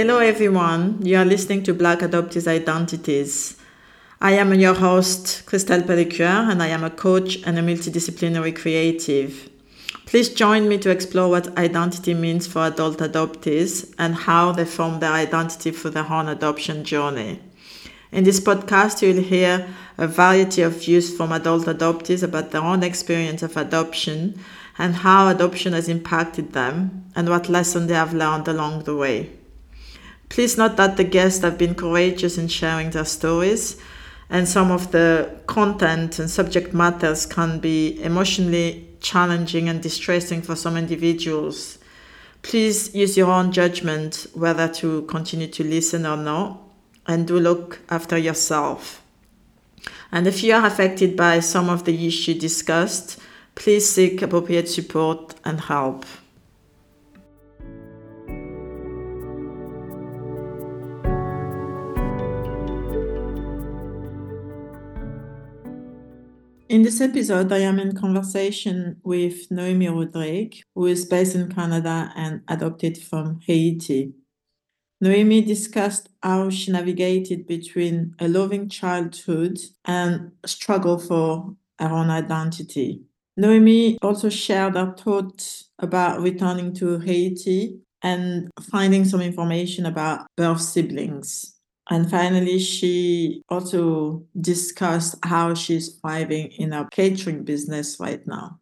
Hello, everyone. You are listening to Black Adoptees Identities. I am your host, Christelle Pellecuer, and I am a coach and a multidisciplinary creative. Please join me to explore what identity means for adult adoptees and how they form their identity for their own adoption journey. In this podcast, you'll hear a variety of views from adult adoptees about their own experience of adoption and how adoption has impacted them and what lessons they have learned along the way. Please note that the guests have been courageous in sharing their stories, and some of the content and subject matters can be emotionally challenging and distressing for some individuals. Please use your own judgment whether to continue to listen or not, and do look after yourself. And if you are affected by some of the issues discussed, please seek appropriate support and help. In this episode, I am in conversation with Noémie Rodrigue, who is based in Canada and adopted from Haiti. Noémie discussed how she navigated between a loving childhood and struggle for her own identity. Noémie also shared her thoughts about returning to Haiti and finding some information about birth siblings. And finally, she also discussed how she's thriving in her catering business right now.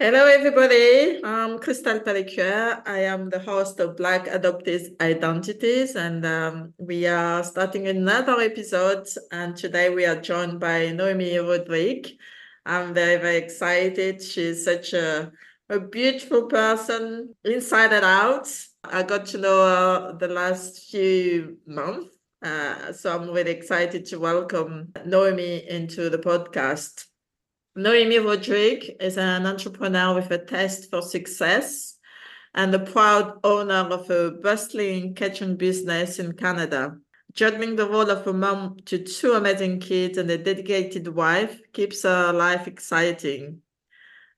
Hello, everybody. I'm Christelle Pellecuer. I am the host of Black Adoptees Identities, and um, we are starting another episode. And today we are joined by Noémie Rodrigue. I'm very, very excited. She's such a, a beautiful person inside and out. I got to know her the last few months. Uh, so I'm really excited to welcome Noémie into the podcast. Noémie Rodrigue is an entrepreneur with a taste for success and the proud owner of a bustling kitchen business in Canada. Juggling the role of a mom to two amazing kids and a dedicated wife keeps her life exciting.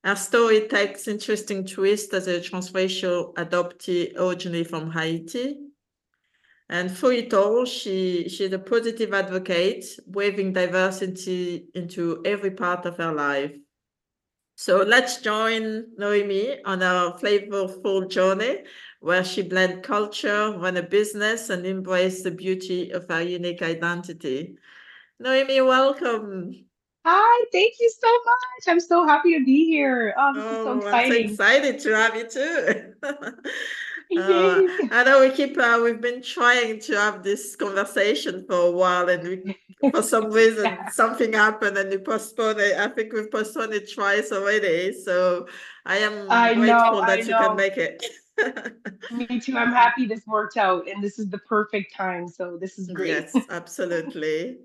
Her story takes interesting twists as a transracial adoptee originally from Haiti and through it all, she she's a positive advocate, weaving diversity into every part of her life. So let's join Noémie on our flavorful journey where she blend culture, run a business, and embrace the beauty of her unique identity. Noémie, welcome. Hi, thank you so much. I'm so happy to be here. Oh, this oh, is so exciting. I'm so excited to have you too. Uh, I know we keep uh, we've been trying to have this conversation for a while, and we, for some reason yeah. something happened, and we postponed it. I think we've postponed it twice already. So I am I grateful know, that I you know. can make it. Me too. I'm happy this worked out, and this is the perfect time. So this is great. Yes, absolutely.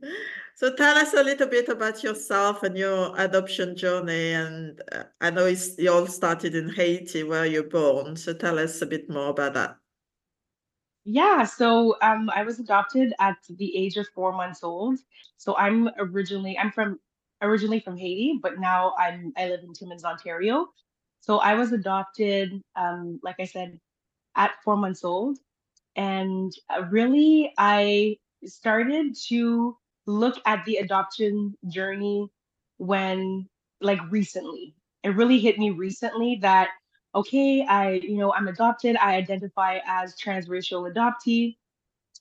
So tell us a little bit about yourself and your adoption journey. And uh, I know it's, you all started in Haiti, where you're born. So tell us a bit more about that. Yeah, so um, I was adopted at the age of four months old. So I'm originally I'm from originally from Haiti, but now I'm I live in Timmins, Ontario. So I was adopted, um, like I said, at four months old, and uh, really I started to look at the adoption journey when like recently. It really hit me recently that okay, I you know, I'm adopted, I identify as transracial adoptee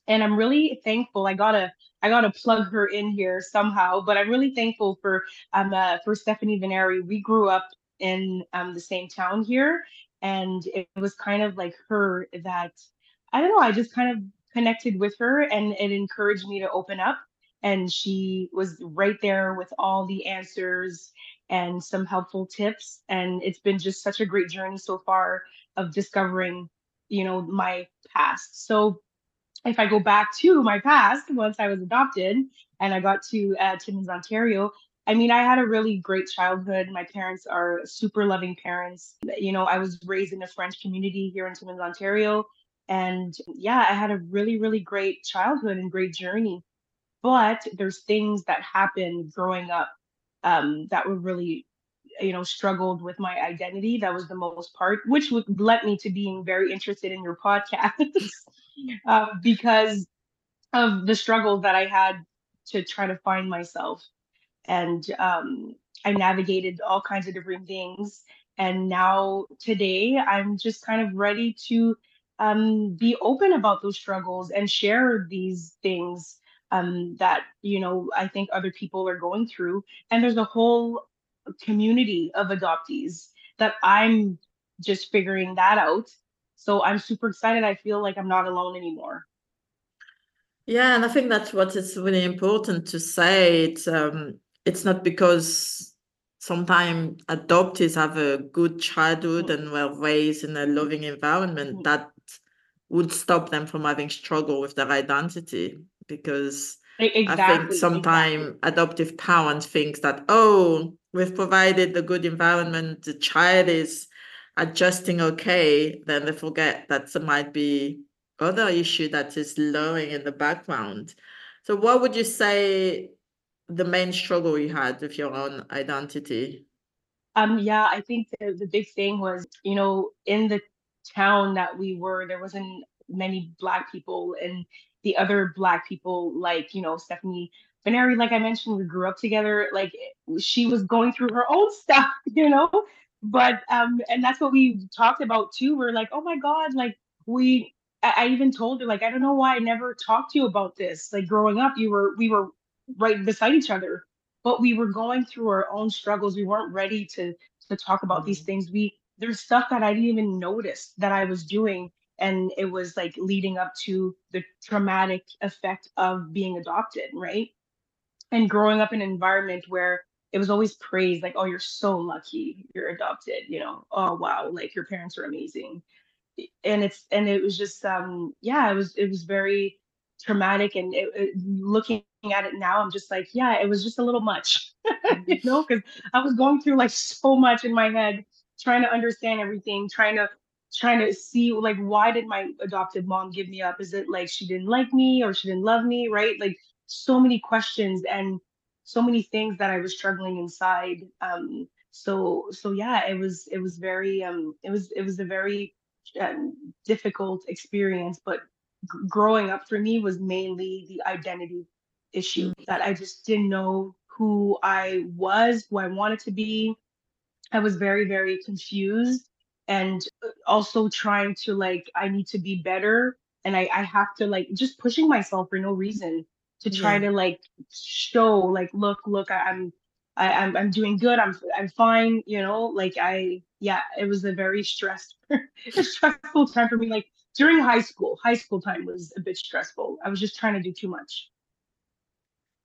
and I'm really thankful. I gotta I gotta plug her in here somehow, but I'm really thankful for um uh, for Stephanie Veneri. We grew up in um the same town here, and it was kind of like her that I don't know. I just kind of connected with her, and it encouraged me to open up. And she was right there with all the answers and some helpful tips. And it's been just such a great journey so far of discovering you know my past. So if i go back to my past once i was adopted and i got to uh, timmins ontario i mean i had a really great childhood. My parents are super loving parents. You know i was raised in a french community here in timmins ontario. And yeah i had a really really great childhood and great journey. But there's things that happened growing up um, that were really you know struggled with my identity. That was the most part which would led me to being very interested in your podcast uh, because of the struggle that i had to try to find myself and um, i navigated all kinds of different things. And now today i'm just kind of ready to um, be open about those struggles and share these things um, that you know i think other people are going through. And there's a whole community of adoptees that i'm just figuring that out. So i'm super excited. I feel like i'm not alone anymore. Yeah and i think that's what is really important to say. It's um it's not because sometimes adoptees have a good childhood and were raised in a loving environment mm-hmm. that would stop them from having struggle with their identity because exactly, I think sometimes exactly. adoptive parents think that oh we've provided the good environment the child is adjusting okay then they forget that there might be other issue that is lowering in the background so what would you say the main struggle you had with your own identity? Um, yeah, I think the, the big thing was, you know, in the town that we were, there wasn't many black people and the other black people, like, you know, Stephanie Benary, like I mentioned, we grew up together. Like she was going through her own stuff, you know. But um, and that's what we talked about too. We're like, oh my God, like we I, I even told her, like, I don't know why I never talked to you about this. Like growing up, you were we were right beside each other but we were going through our own struggles. We weren't ready to to talk about these mm-hmm. things. We there's stuff that i didn't even notice that i was doing and it was like leading up to the traumatic effect of being adopted right? And growing up in an environment where it was always praised like oh you're so lucky you're adopted you know? Oh wow like your parents are amazing. And it's and it was just um yeah it was it was very traumatic and it, it, looking at it now i'm just like yeah it was just a little much. You mm-hmm. know because i was going through like so much in my head trying to understand everything trying to trying to see like why did my adopted mom give me up? Is it like she didn't like me or she didn't love me right? Like so many questions and so many things that i was struggling inside um so so yeah it was it was very um it was it was a very um, difficult experience but growing up for me was mainly the identity issue mm. that I just didn't know who I was, who I wanted to be. I was very, very confused and uh, also trying to like, I need to be better. And I, I have to like just pushing myself for no reason to try yeah. to like show like, look, look, I, I'm, I, I'm, I'm doing good. I'm, I'm fine. You know, like I, yeah, it was a very stressed, stressful time for me. Like during high school, high school time was a bit stressful. I was just trying to do too much.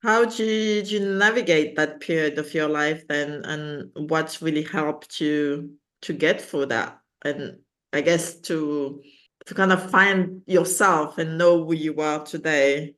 How did you navigate that period of your life then, and what's really helped you to get through that? And I guess to to kind of find yourself and know who you are today.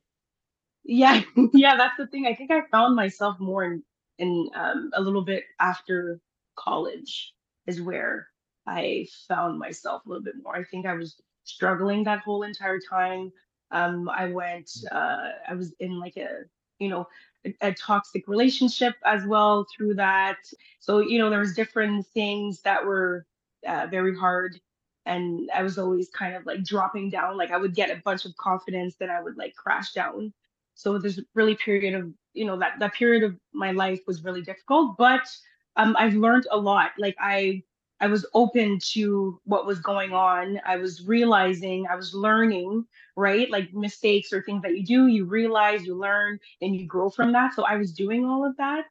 Yeah, yeah, that's the thing. I think I found myself more in, in um, a little bit after college is where I found myself a little bit more. I think I was struggling that whole entire time. Um, I went, uh, I was in like a you know a, a, toxic relationship as well through that. So you know there was different things that were uh, very hard and i was always kind of like dropping down. Like i would get a bunch of confidence then i would like crash down. So there's really period of you know that that period of my life was really difficult but um, i've learned a lot. Like i I was open to what was going on. I was realizing, I was learning, right? Like mistakes or things that you do, you realize, you learn, and you grow from that. So I was doing all of that.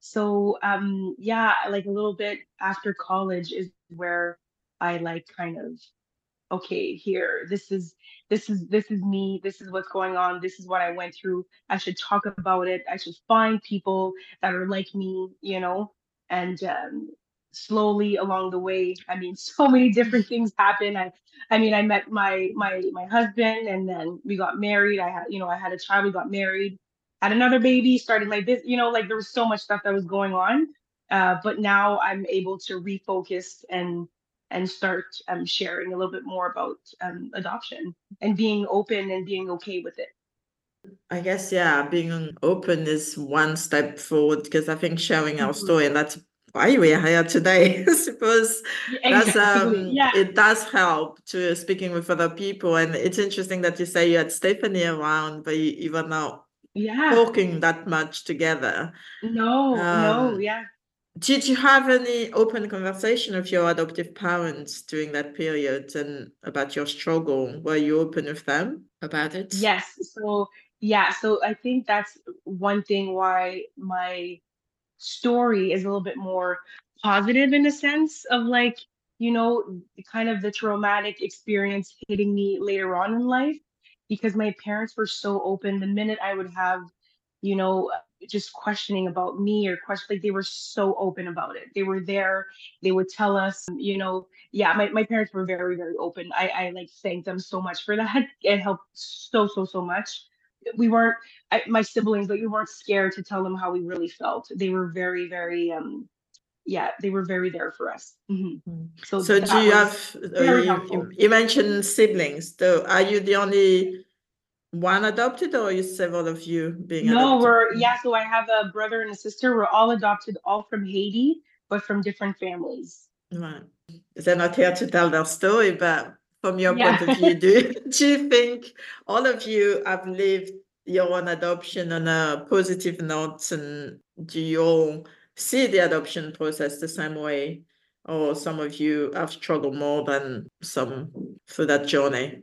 So um yeah, like a little bit after college is where I like kind of okay, here, this is this is this is me, this is what's going on, this is what I went through. I should talk about it. I should find people that are like me, you know, and um, slowly along the way. I mean so many different things happen i i mean i met my my my husband and then we got married. I had you know i had a child we got married had another baby started my business you know like there was so much stuff that was going on. Uh, but now i'm able to refocus and and start um, sharing a little bit more about um, adoption and being open and being okay with it. I guess, yeah, being open is one step forward because I think sharing our Mhm. story, and that's why we're here today, I suppose. That's um Yeah. it does help to speaking with other people. And it's interesting that you say you had Stephanie around, but you, you were not Yeah. talking that much together. No, no, Um, yeah. did you have any open conversation with your adoptive parents during that period and about your struggle? Were you open with them about it? Yes. So yeah, so I think that's one thing why my story is a little bit more positive in a sense of like, you know, kind of the traumatic experience hitting me later on in life because my parents were so open. The minute I would have, you know, just questioning about me or question like they were so open about it. They were there, they would tell us, you know, yeah, my, my parents were very, very open. I, I like thank them so much for that. It helped so, so, so much. We weren't I, my siblings, like we weren't scared to tell them how we really felt. They were very, very, um, yeah, they were very there for us. Mhm. Mm. So So do you have, uh, you, you, you mentioned siblings, so are you the only one adopted or is several of you being No, adopted? we're yeah. So I have a brother and a sister. We're all adopted, all from Haiti, but from different families. Right. They're not here to tell their story, but from your point of view, do, do you think all of you have lived your own adoption on a positive note and do you all see the adoption process the same way? Or some of you have struggled more than some through that journey?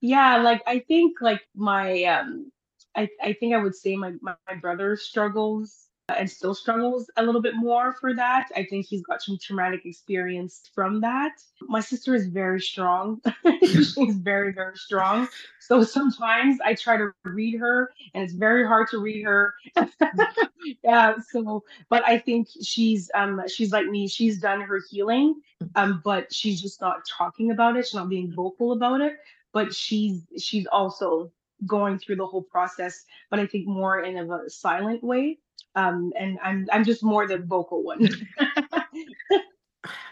Yeah, like I think like my um I I think I would say my my, my brother struggles and still struggles a little bit more for that. I think he's got some traumatic experience from that. My sister is very strong. She's very very strong. So sometimes I try to read her and it's very hard to read her. yeah, so but I think she's um she's like me. She's done her healing um but she's just not talking about it. She's not being vocal about it but she's she's also going through the whole process, but I think more in of a silent way. Um, and I'm I'm just more the vocal one.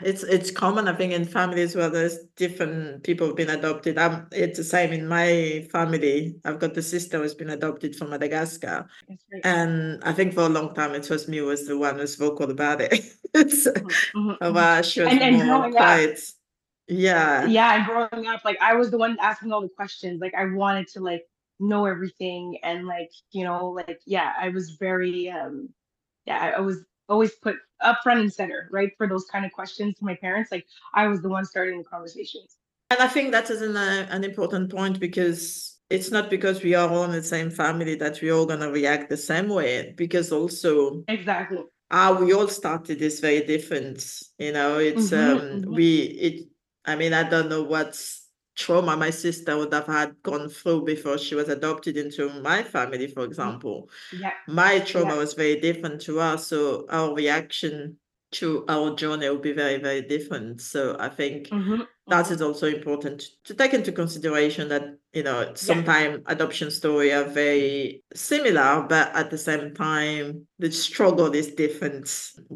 It's it's common, I think, in families where there's different people have been adopted. Um, it's the same in my family. I've got a sister who's been adopted from Madagascar, right. and I think for a long time it was me who was the one who's vocal about it. so, Mhm, mhm, mhm. uh, she was And and more growing up. Yeah, yeah, and growing up, like I was the one asking all the questions. Like I wanted to like know everything and like, you know, like yeah, I was very um yeah, I was always put up front and center, right? For those kind of questions to my parents. Like I was the one starting the conversations. and I think that is an uh, an important point because it's not because we are all in the same family that we're all gonna react the same way. Because also Exactly. how we all started is very different. You know, it's hmm um hmm we it I mean, I don't know what trauma my sister would have had gone through before she was adopted into my family, for example. Yeah. My trauma Yeah. was very different to us, so our reaction to our journey will be very, very different. So I think hmm that hmm is also important to take into consideration that you know Yeah. sometimes adoption story are very similar but at the same time the struggle is different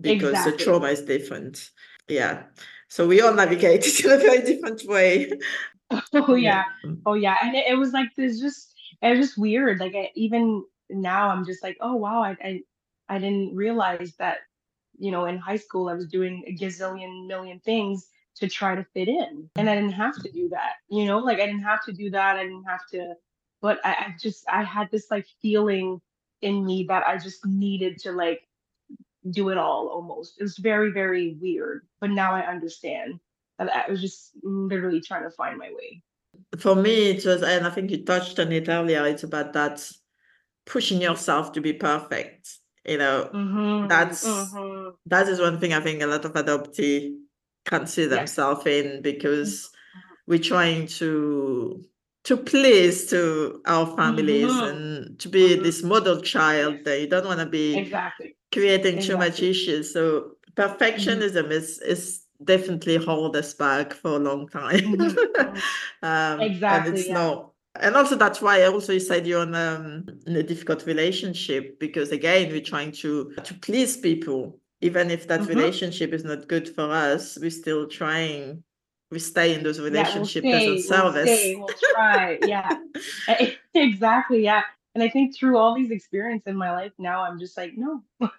because the trauma is different yeah so we all navigate it in a very different way Oh yeah. Oh yeah. And it, it was like this just it was just weird. Like I, even now I'm just like, oh wow, I, I I didn't realize that, you know, in high school I was doing a gazillion million things to try to fit in. And I didn't have to do that. You know, like I didn't have to do that. I didn't have to but I, I just I had this like feeling in me that I just needed to like do it all almost. It was very, very weird. But now I understand. I was just literally trying to find my way. for me it was and i think you touched on it earlier it's about that pushing yourself to be perfect you know Mm-hmm. that's Mm-hmm. that is one thing I think a lot of adoptee can't see themselves in because Mhm. we're trying to to please to our families Mhm. and to be Mhm. this model child Yes. that you don't want to be Exactly. creating too much issues. So perfectionism is is definitely hold us back for a long time. Mhm. Mhm. um, and it's Yeah. not and also that's why I also said you're in, um, in a difficult relationship because again we're trying to to please people even if that Mhm. relationship is not good for us we're still trying we stay in those Yeah, we'll relationships doesn't stay, we'll us. stay, we'll try. Yeah. Exactly. Yeah. And I think through all these experiences in my life now, I'm just like, no,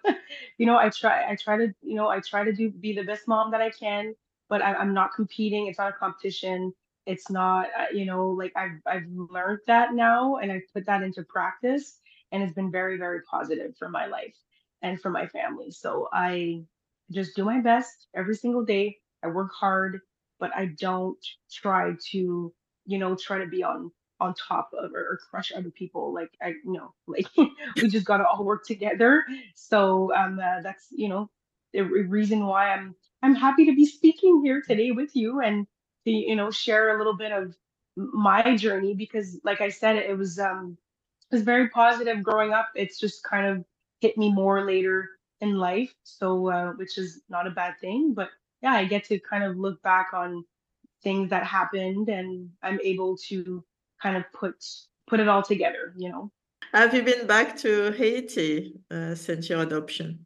you know, I try, I try to, you know, I try to do be the best mom that I can, but I, I'm not competing. It's not a competition. It's not, uh, you know, like I've I've learned that now, and I've put that into practice, and it's been very, very positive for my life and for my family. So I just do my best every single day. I work hard, but I don't try to, you know, try to be on on top of or, or crush other people. Like I, you know, like we just gotta all work together. So um, uh, that's you know the re- reason why I'm I'm happy to be speaking here today with you and to you know share a little bit of my journey because like I said, it was um it was very positive growing up. It's just kind of hit me more later in life, so uh, which is not a bad thing. But yeah, I get to kind of look back on things that happened, and I'm able to kind of put put it all together. You know. Have you been back to Haiti uh, since your adoption?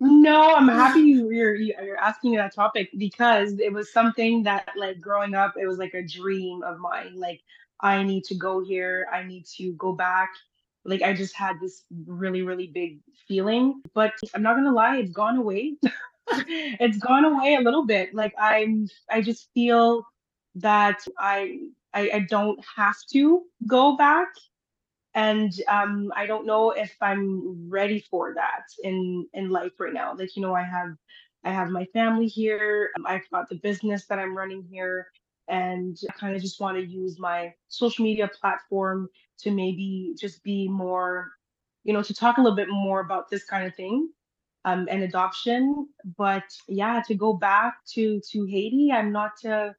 No, I'm happy you- you're you're asking me that topic because it was something that like growing up, it was like a dream of mine. Like I need to go here, I need to go back. Like I just had this really, really big feeling, but I'm not gonna lie, it's gone away. It's gone away a little bit. Like I'm, I just feel that I I, I don't have to go back and um, I don't know if I'm ready for that in in life right now. Like you know, I have I have my family here. um, I've got the business that I'm running here, and I kind of just want to use my social media platform to maybe just be more, you know, to talk a little bit more about this kind of thing um, and adoption. But yeah, to go back to to Haiti, I'm not. Uh,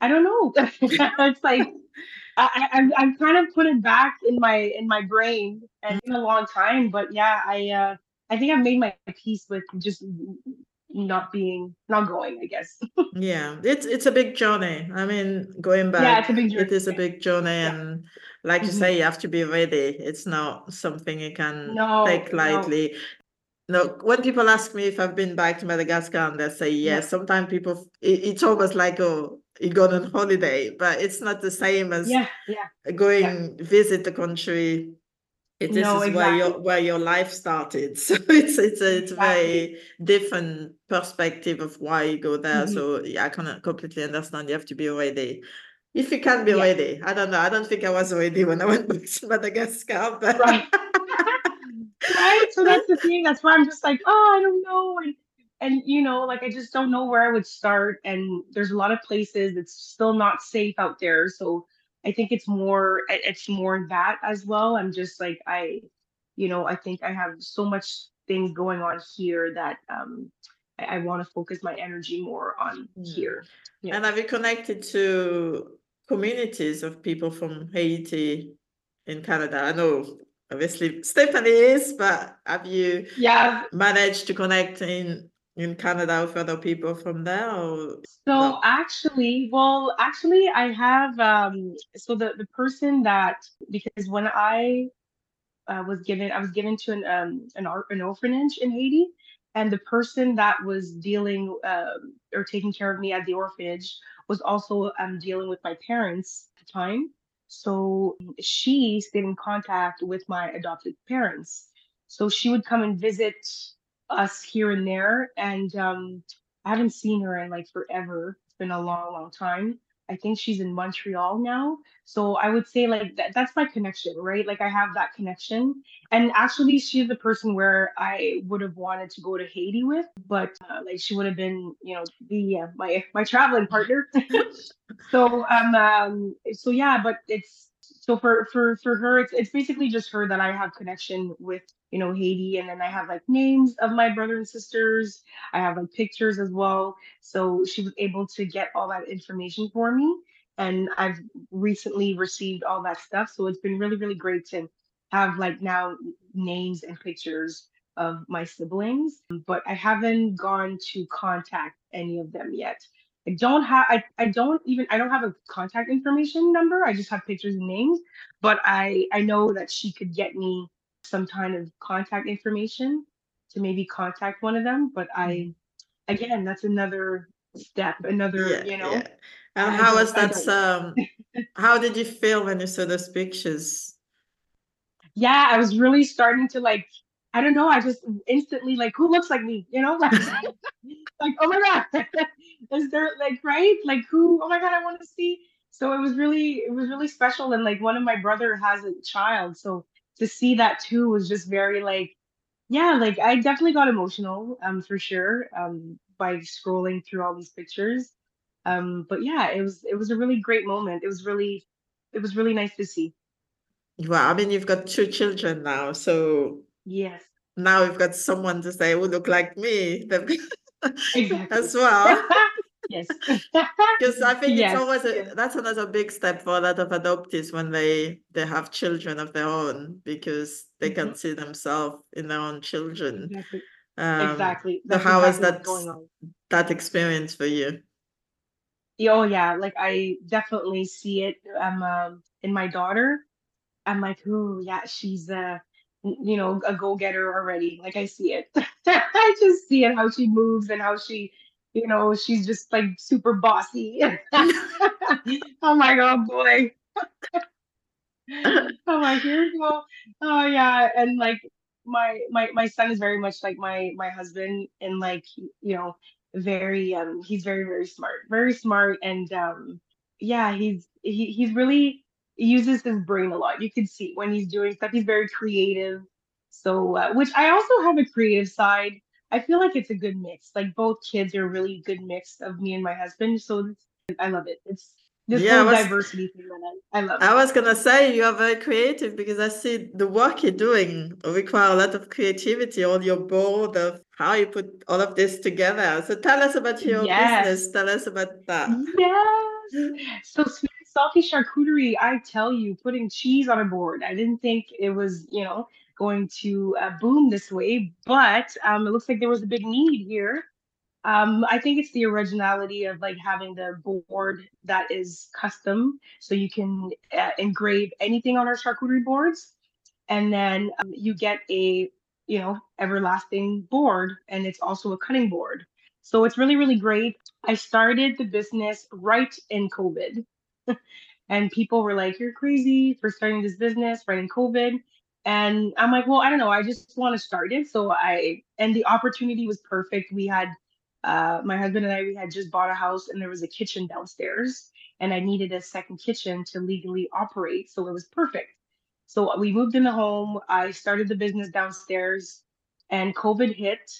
I don't know. it's like I, I, I've I've kind of put it back in my in my brain and in a long time, but yeah, I uh I think I've made my peace with just not being not going, I guess. Yeah, it's it's a big journey. I mean, going back. Yeah, it's a big journey. is a big journey, yeah. and like you hmm say, you have to be ready. It's not something you can No, take lightly. No, when people ask me if I've been back to Madagascar and they say Yeah, yes, sometimes people it, it's almost like oh you gone on holiday, but it's not the same as yeah, yeah, yeah. going visit the country. It, this No, is where your where your life started. So it's it's a it's a Exactly. very different perspective of why you go there. hmm So yeah, I can completely understand. You have to be ready. If you can be Yeah, ready. I don't know. I don't think I was ready when I went back to Madagascar, but right. Right? So that's the thing. That's why I'm just like, oh, I don't know. And and you know, like I just don't know where I would start. And there's a lot of places that's still not safe out there. So I think it's more it's more that as well. I'm just like I, you know, I think I have so much things going on here that um I, I want to focus my energy more on Hmm. here. Yeah. And have you connected to communities of people from Haiti in Canada? I know obviously Stephanie is, but have you Yeah, managed to connect in in Canada with other people from there or So no? actually, well, actually, I have um so the the person that because when I uh, was given I was given to an um an an orphanage in Haiti, and the person that was dealing um or taking care of me at the orphanage was also um dealing with my parents at the time. So she stayed in contact with my adopted parents. So she would come and visit us here and there, and um I haven't seen her in like forever. It's been a long, long time. I think she's in Montreal now. So I would say like that, that's my connection, right? Like I have that connection. And actually she's the person where I would have wanted to go to Haiti with, but uh, like she would have been, you know, the uh, my my traveling partner. So um, um so yeah, but it's so for for for her it's it's basically just her that I have connection with, you know, Haiti and then I have like names of my brother and sisters. I have like pictures as well. So she was able to get all that information for me and I've recently received all that stuff. So it's been really really great to have like now names and pictures of my siblings, but I haven't gone to contact any of them yet. I don't have I, I don't even I don't have a contact information number. I just have pictures and names. But I I know that she could get me some kind of contact information to maybe contact one of them. But I again that's another step, another, Yeah, you know. yeah. And I how was that um how did you feel when you saw those pictures? Yeah, I was really starting to like, I don't know, I just instantly like, who looks like me? You know, like, like, oh my God, is there like, right? Like who, oh my God, I want to see. So it was really, it was really special. And like one of my brother has a child. So to see that too was just very like, yeah, like I definitely got emotional, um, for sure, um, by scrolling through all these pictures. Um, but yeah, it was, it was a really great moment. It was really, it was really nice to see. Well, I mean you've got two children now, so Yes. now we've got someone to say who look like me Exactly. as well. Yes. Because I think it's Yes. always Yes. a that's another big step for a lot of adoptees when they they have children of their own because they Mhm. can see themselves in their own children. Exactly. Um, Exactly. so how was exactly what's that going on. that experience for you? Oh yeah, like I definitely see it um, um in my daughter. I'm like, "Ooh, yeah, she's uh you know, a go-getter already." Like I see it. I just see it how she moves and how she, you know, she's just like super bossy. oh my "Oh boy." I'm like, here we go. Oh yeah, and like my my my son is very much like my my husband, and like you know, very um, he's very very smart, very smart, and um, yeah, he's he he's really uses his brain a lot. You can see when he's doing stuff. He's very creative. So, uh, which I also have a creative side. I feel like it's a good mix. Like both kids are a really good mix of me and my husband. So I love it. It's this Yeah, whole was diversity thing that I, I love. I was gonna say you are very creative because I see the work you're doing require a lot of creativity on your board of how you put all of this together. So tell us about your Yes. business. Tell us about that. Yes. So salty charcuterie, I tell you, putting cheese on a board. I didn't think it was, you know, going to uh, boom this way, but um, it looks like there was a big need here. Um, I think it's the originality of like having the board that is custom, so you can uh, engrave anything on our charcuterie boards, and then um, you get a you know everlasting board, and it's also a cutting board. So it's really really great. I started the business right in COVID, and people were like, "You're crazy for starting this business right in COVID." And I'm like, "Well, I don't know. I just want to start it." So I and the opportunity was perfect. We had uh, my husband and I, we had just bought a house and there was a kitchen downstairs, and I needed a second kitchen to legally operate. So it was perfect. So we moved in the home. I started the business downstairs, and COVID hit,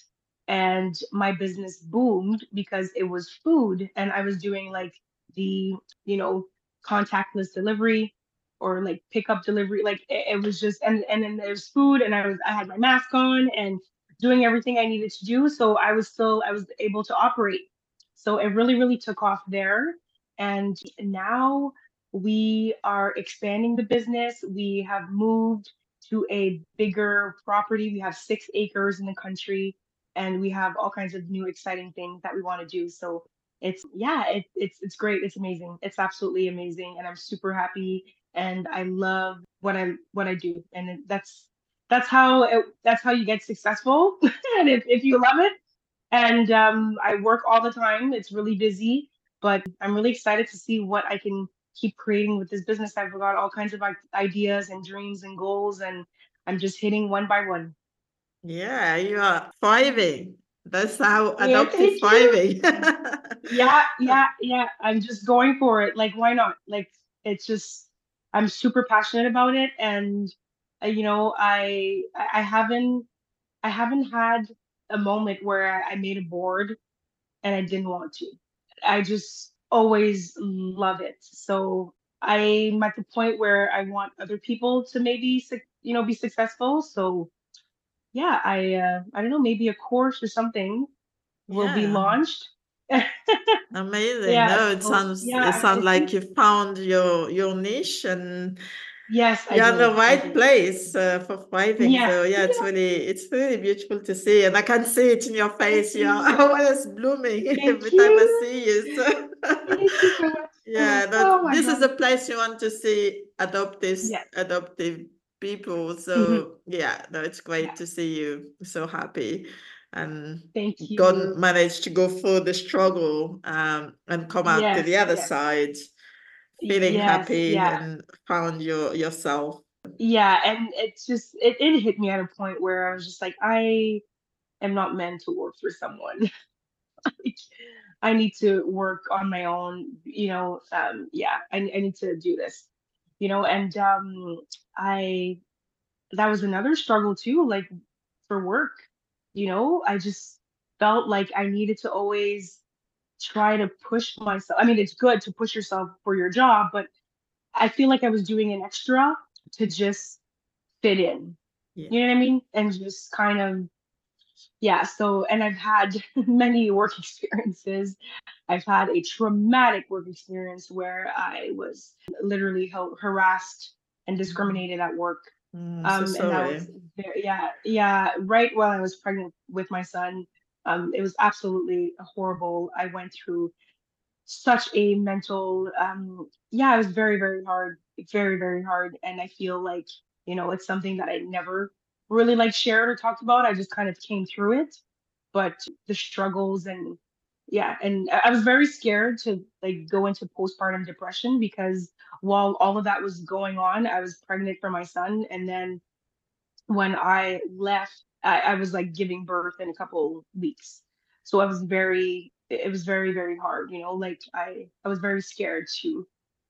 and my business boomed because it was food, and I was doing like the, you know, contactless delivery or like pickup delivery. Like it, it was just, and and then there's food, and I was I had my mask on and doing everything I needed to do. So I was still I was able to operate. So it really really took off there, and now we are expanding the business. We have moved to a bigger property. We have six acres in the country, and we have all kinds of new exciting things that we want to do. So it's yeah, it, it's it's great. It's amazing. It's absolutely amazing, and I'm super happy. And I love what I what I do, and that's that's how it, that's how you get successful. and if if you love it, and um, I work all the time. It's really busy, but I'm really excited to see what I can keep creating with this business. I've got all kinds of ideas and dreams and goals, and I'm just hitting one by one. Yeah, you are thriving. That's how Yeah, adoptive you. Yeah, yeah, yeah. I'm just going for it. Like, why not? Like, it's just I'm super passionate about it, and uh, you know, I I I haven't I haven't had a moment where I I made a board and I didn't want to. I just always love it. So I'm at the point where I want other people to maybe, you know, be successful. So yeah, I uh, I don't know, maybe a course or something will be launched. amazing. Yeah, No, it so sounds yeah, it sounds like you found your your niche and yes, you're in the right place uh, for thriving. Yes, So yeah, it's really it's really beautiful to see, and I can see it in your face. You're you. always blooming Thank every time I see you. So Thank you yeah, Oh that my this is God. a place you want to see adoptive Yes. adoptive people. hmm So yeah, no, it's great Yeah. to see you so happy. and Thank you. God managed to go through the struggle um, and come out to the other yes. side feeling Yes, happy yeah. and found your yourself. Yeah, and it's just it, it hit me at a point where I was just like, I am not meant to work for someone. Like, I need to work on my own, you know. Um, yeah, I, I need to do this, you know, and um, I that was another struggle too, like for work, you know, I just felt like I needed to always try to push myself. I mean, it's good to push yourself for your job, but I feel like I was doing an extra to just fit in. Yeah. You know what I mean? And just kind of yeah, so and I've had many work experiences. I've had a traumatic work experience where I was literally harassed and discriminated at work. Mm, so Um, and that was very, yeah, yeah, right while I was pregnant with my son. Um, it was absolutely horrible. I went through such a mental um yeah it was very very hard very very hard and i feel like you know it's something that i never really like shared or talked about i just kind of came through it but the struggles and yeah and i was very scared to like go into postpartum depression because while all of that was going on i was pregnant for my son and then when I left, I, I was like giving birth in a couple weeks. So I was very, it was very, very hard, you know, like I, I was very scared to,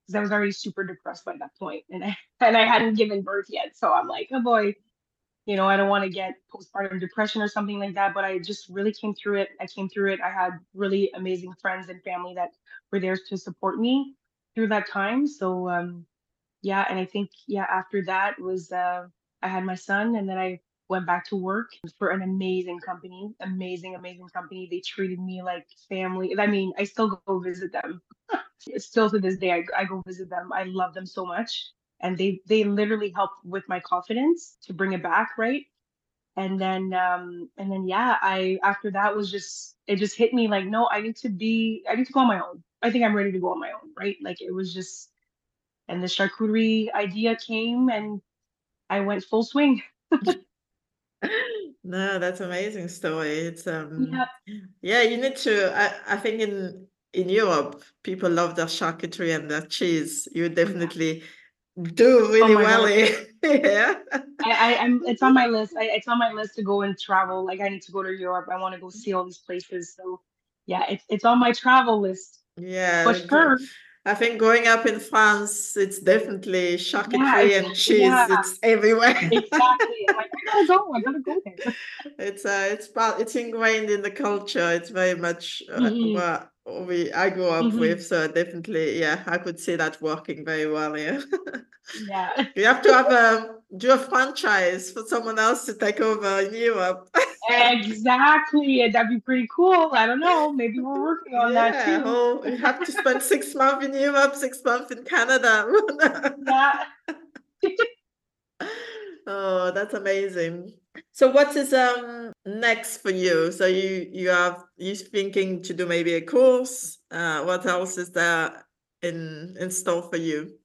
because I was already super depressed by that point and I, and I hadn't given birth yet. So I'm like, oh boy, you know, I don't want to get postpartum depression or something like that, but I just really came through it. I came through it. I had really amazing friends and family that were there to support me through that time. So, um, yeah, and I think yeah, after that was uh I had my son and then I went back to work for an amazing company, amazing, amazing company. They treated me like family. I mean, I still go visit them. Still to this day, I, I go visit them. I love them so much. And they they literally helped with my confidence to bring it back, right? And then um and then yeah, I after that was just it just hit me like, no, I need to be I need to go on my own. I think I'm ready to go on my own, right? Like it was just and the charcuterie idea came and I went full swing. No, that's amazing story. It's um Yeah. yeah, you need to I, I think in in Europe people love their charcuterie and their cheese. You definitely yeah. Do Oh really my well here. Yeah. I, I'm it's on my list. I, it's on my list to go and travel. Like I need to go to Europe. I want to go see all these places. So yeah, it's it's on my travel list Yeah, g- sure. I think growing up in France, it's definitely Yeah, charcuterie it's and cheese. yeah, It's everywhere. exactly. I'm like, I gotta go. I gotta go there. It's uh, it's part, it's ingrained in the culture. It's very much uh, hmm what we I grew up hmm with. So definitely, yeah, I could see that working very well here. Yeah. You have to have a do a franchise for someone else to take over in Europe. Exactly. and That'd be pretty cool. I don't know. Maybe we're working on that too. oh, you have to spend six months in Europe, six months in Canada. Yeah. Oh, that's amazing. So what is um next for you? So you you have you thinking to do maybe a course? Uh, what else is there in in store for you?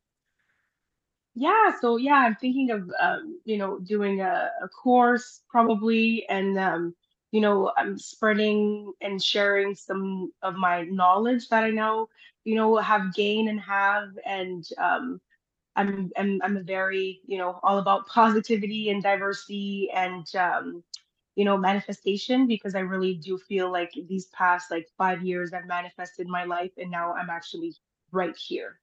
Yeah, so yeah, I'm thinking of um, you know, doing a, a course probably and um, you know, I'm spreading and sharing some of my knowledge that I know, you know, have gained and have and um I'm I'm I'm very, you know, all about positivity and diversity and um, you know, manifestation because I really do feel like these past like five years I've manifested my life and now I'm actually right here.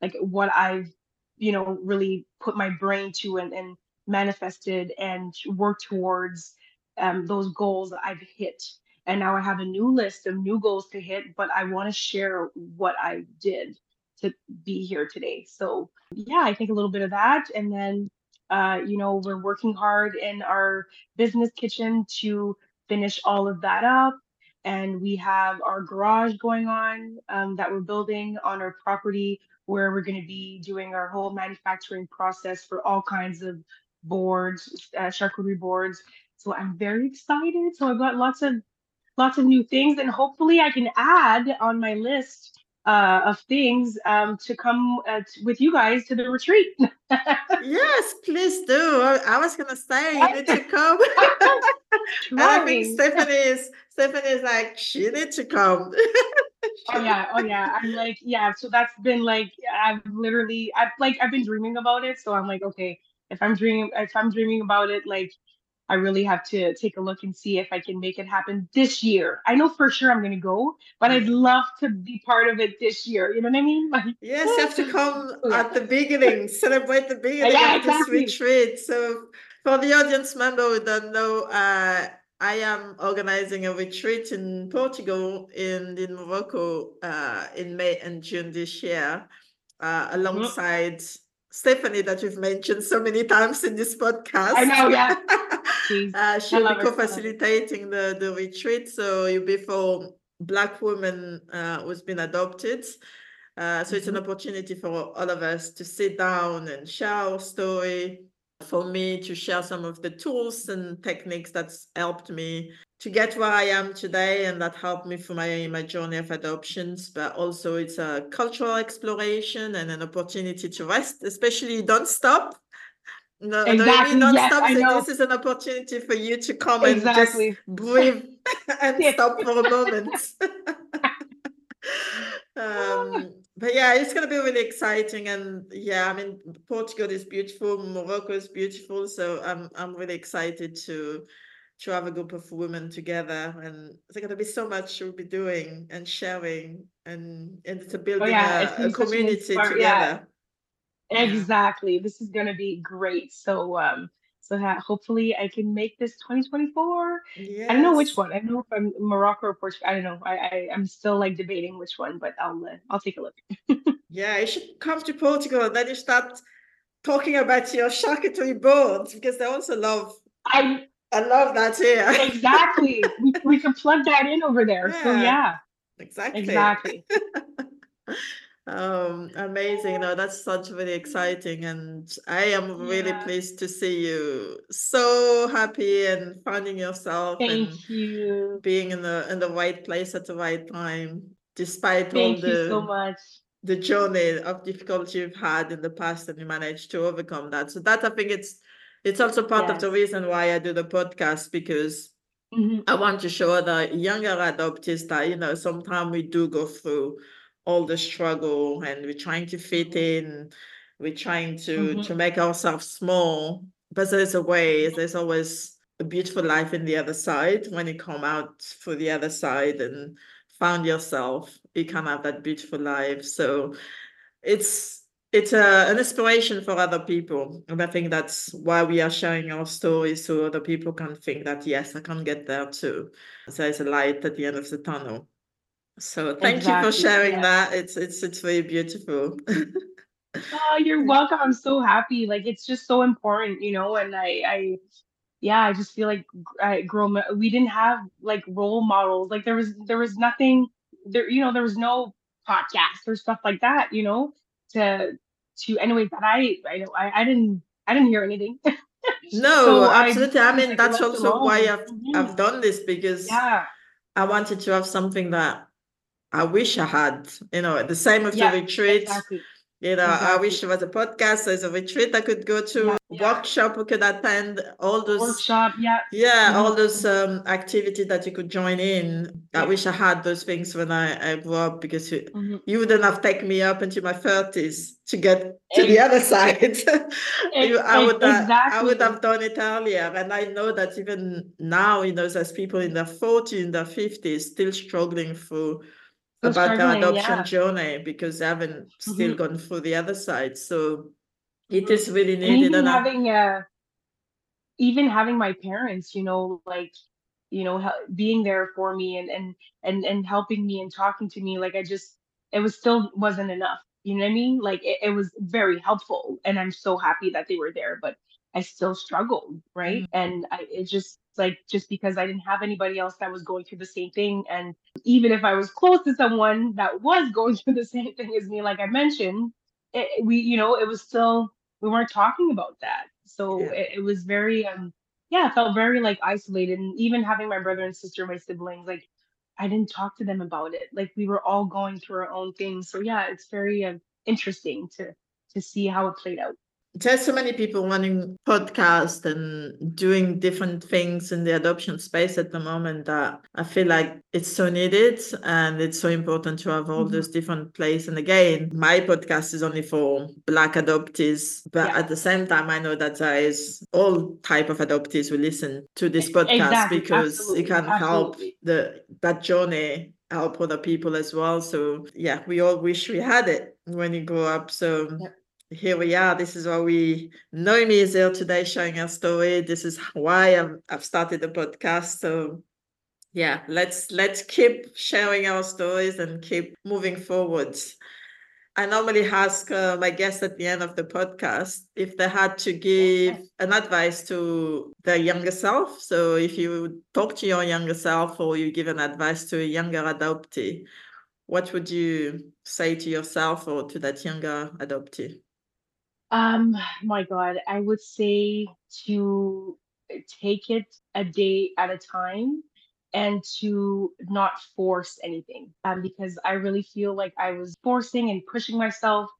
Like what I've, you know, really put my brain to and, and manifested and worked towards um, those goals that I've hit. And now I have a new list of new goals to hit, but I want to share what I did to be here today. So yeah, I think a little bit of that. And then, uh, you know, we're working hard in our business kitchen to finish all of that up. And we have our garage going on um, that we're building on our property where we're going to be doing our whole manufacturing process for all kinds of boards, uh, charcuterie boards. So I'm very excited. So I've got lots of lots of new things, and hopefully I can add on my list uh, of things um, to come uh, t- with you guys to the retreat. Yes, please do. I, I was gonna say you need to come. And I think. Stephanie is Stephanie is like, she need to come. Oh yeah, oh yeah. I'm like, yeah, so that's been like I've literally I've like I've been dreaming about it. So I'm like, okay, if I'm dreaming if I'm dreaming about it, like I really have to take a look and see if I can make it happen this year. I know for sure I'm gonna go, but I'd love to be part of it this year. You know what I mean? Like, Yes, you have to come at the beginning, celebrate the beginning Yeah, of this retreat. So for the audience member who don't know, uh, I am organizing a retreat in Portugal and in Morocco uh, in May and June this year, uh, Mhm. alongside Stephanie that you've mentioned so many times in this podcast. I know, yeah. She's Uh, she'll be her. I love her. co-facilitating the, the retreat. So you'll be for Black women uh, who's been adopted. Uh, so it's an Mhm. opportunity for all of us to sit down and share our story. For me to share some of the tools and techniques that's helped me to get where I am today and that helped me for my, my journey of adoptions. But also it's a cultural exploration and an opportunity to rest, especially don't stop. No, no, Exactly. don't Yes, stop. So this is an opportunity for you to come and just breathe and stop for a moment. um, but yeah, it's gonna be really exciting. And yeah, I mean, Portugal is beautiful, Morocco is beautiful. So I'm I'm really excited to to have a group of women together, and there's gonna be so much we'll be doing and sharing, and and to Oh building yeah, a, a be such an community. Together. Yeah. Exactly. This is gonna be great. So um, so ha hopefully I can make this 2024. I don't know which one. I don't know if I'm Morocco or Portugal. I don't know. I, I I'm still like debating which one, but I'll uh, I'll take a look. Yeah, you should come to Portugal and then you start talking about your charcuterie boards because they also love I I love that here. exactly. We we can plug that in over there. So Yeah, yeah, exactly. exactly. Um, amazing. No, that's such really exciting, and I am really Yeah. pleased to see you so happy and finding yourself and Thank you. being in the in the right place at the right time, despite all Thank you so the much. the journey of difficulty you've had in the past and you managed to overcome that. So that I think it's it's also part of the reason why I do the podcast because Mhm. I want to show other younger adoptees that you know sometimes we do go through all the struggle and we're trying to fit Mhm. in, we're trying to Mhm. to make ourselves small, but there's a way, there's always a beautiful life in the other side when you come out for the other side and found yourself, you can have that beautiful life. So it's it's a, an inspiration for other people. And I think that's why we are sharing our stories so other people can think that yes, I can get there too. There's a light at the end of the tunnel. So thank you for sharing Yes. that. It's it's it's very beautiful. Oh, you're welcome. I'm so happy. Like it's just so important, you know, and I I yeah, I just feel like I grow we didn't have like role models. Like there was there was nothing there, you know, there was no podcast or stuff like that, you know, to to anyway. But I I know I, I didn't I didn't hear anything. No, So absolutely. I was mean, like that's also why. I've I've Mhm. done this because Yeah. I wanted to have something that I wish I had, you know, the same with the retreat. exactly. You know, I wish there was a podcast, there's a retreat I could go to, Yeah. Yeah. workshop we could attend, all those Workshop. Yeah. yeah, all Mhm. those um activities that you could join in. I wish I had those things when I, I grew up because you, Mhm. you wouldn't have taken me up into my 30s to get to the other side. You- I would I would have done it earlier. And I know that even now, you know, there's people in their 40s, in their 50s still struggling through About the adoption Yeah. journey because they haven't still Mhm. gone through the other side. So it is Mhm. is really And needed. even And I, having uh even having my parents, you know, like you know, being there for me and and and and helping me and talking to me, like I just it was still wasn't enough. You know what I mean? Like it, it was very helpful, and I'm so happy that they were there. But I still struggled, right? Mm. And I it just like just because I didn't have anybody else that was going through the same thing, and even if I was close to someone that was going through the same thing as me, like I mentioned, it, it- we you know it was still we weren't talking about that. So yeah. it, it was very um yeah, I felt very like isolated and even having my brother and sister, my siblings, like I didn't talk to them about it. Like we were all going through our own things. So yeah, it's very um, interesting to to see how it played out. There's so many people running podcasts and doing different things in the adoption space at the moment that I feel like it's so needed and it's so important to have all mm-hmm. those different places. And again, my podcast is only for Black adoptees, but yeah. at the same time, I know that there is all type of adoptees who listen to this podcast exactly. because Absolutely. it can Absolutely. help the that journey help other people as well. So yeah, we all wish we had it when you grow up. So here we are. This is why we Noémie is here today sharing her story. This is why I've, I've started the podcast. So yeah, let's let's keep sharing our stories and keep moving forwards. I normally ask uh, my guests at the end of the podcast if they had to give an advice to their younger self. So if you talk to your younger self or you give an advice to a younger adoptee, what would you say to yourself or to that younger adoptee? Um, my God, I would say to take it a day at a time and to not force anything. Um, because I really feel like I was forcing and pushing myself,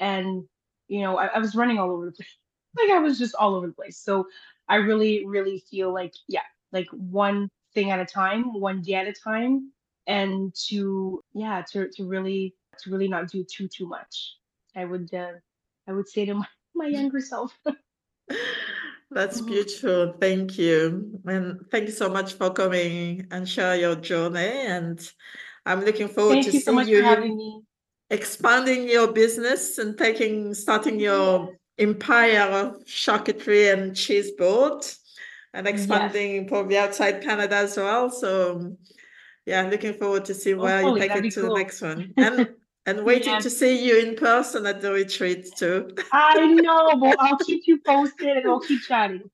and you know, I, I was running all over the place. like I was just all over the place. So I really, really feel like, yeah, like one thing at a time, one day at a time, and to yeah, to to really to really not do too too much. I would uh, I would say to my, my younger self. That's mm-hmm. beautiful. Thank you. And thank you so much for coming and share your journey. And I'm looking forward thank to you seeing so you expanding your business and taking starting your empire of charcuterie and cheese board and expanding yes. probably outside Canada as well. So yeah, looking forward to see where Hopefully, you take it to cool. the next one. And and waiting yes. to see you in person at the retreat too. I know, but I'll keep you posted and I'll keep chatting.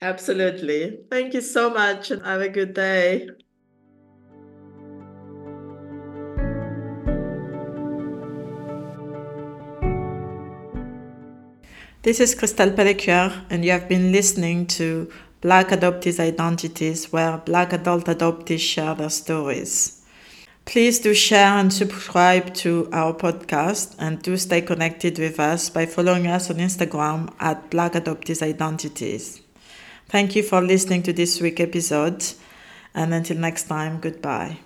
Absolutely. Thank you so much and have a good day. This is Christelle Pellecuer, and you have been listening to Black Adoptees Identities, where Black adult adoptees share their stories. Please do share and subscribe to our podcast and do stay connected with us by following us on Instagram at Black Adoptees Identities. Thank you for listening to this week's episode and until next time, goodbye.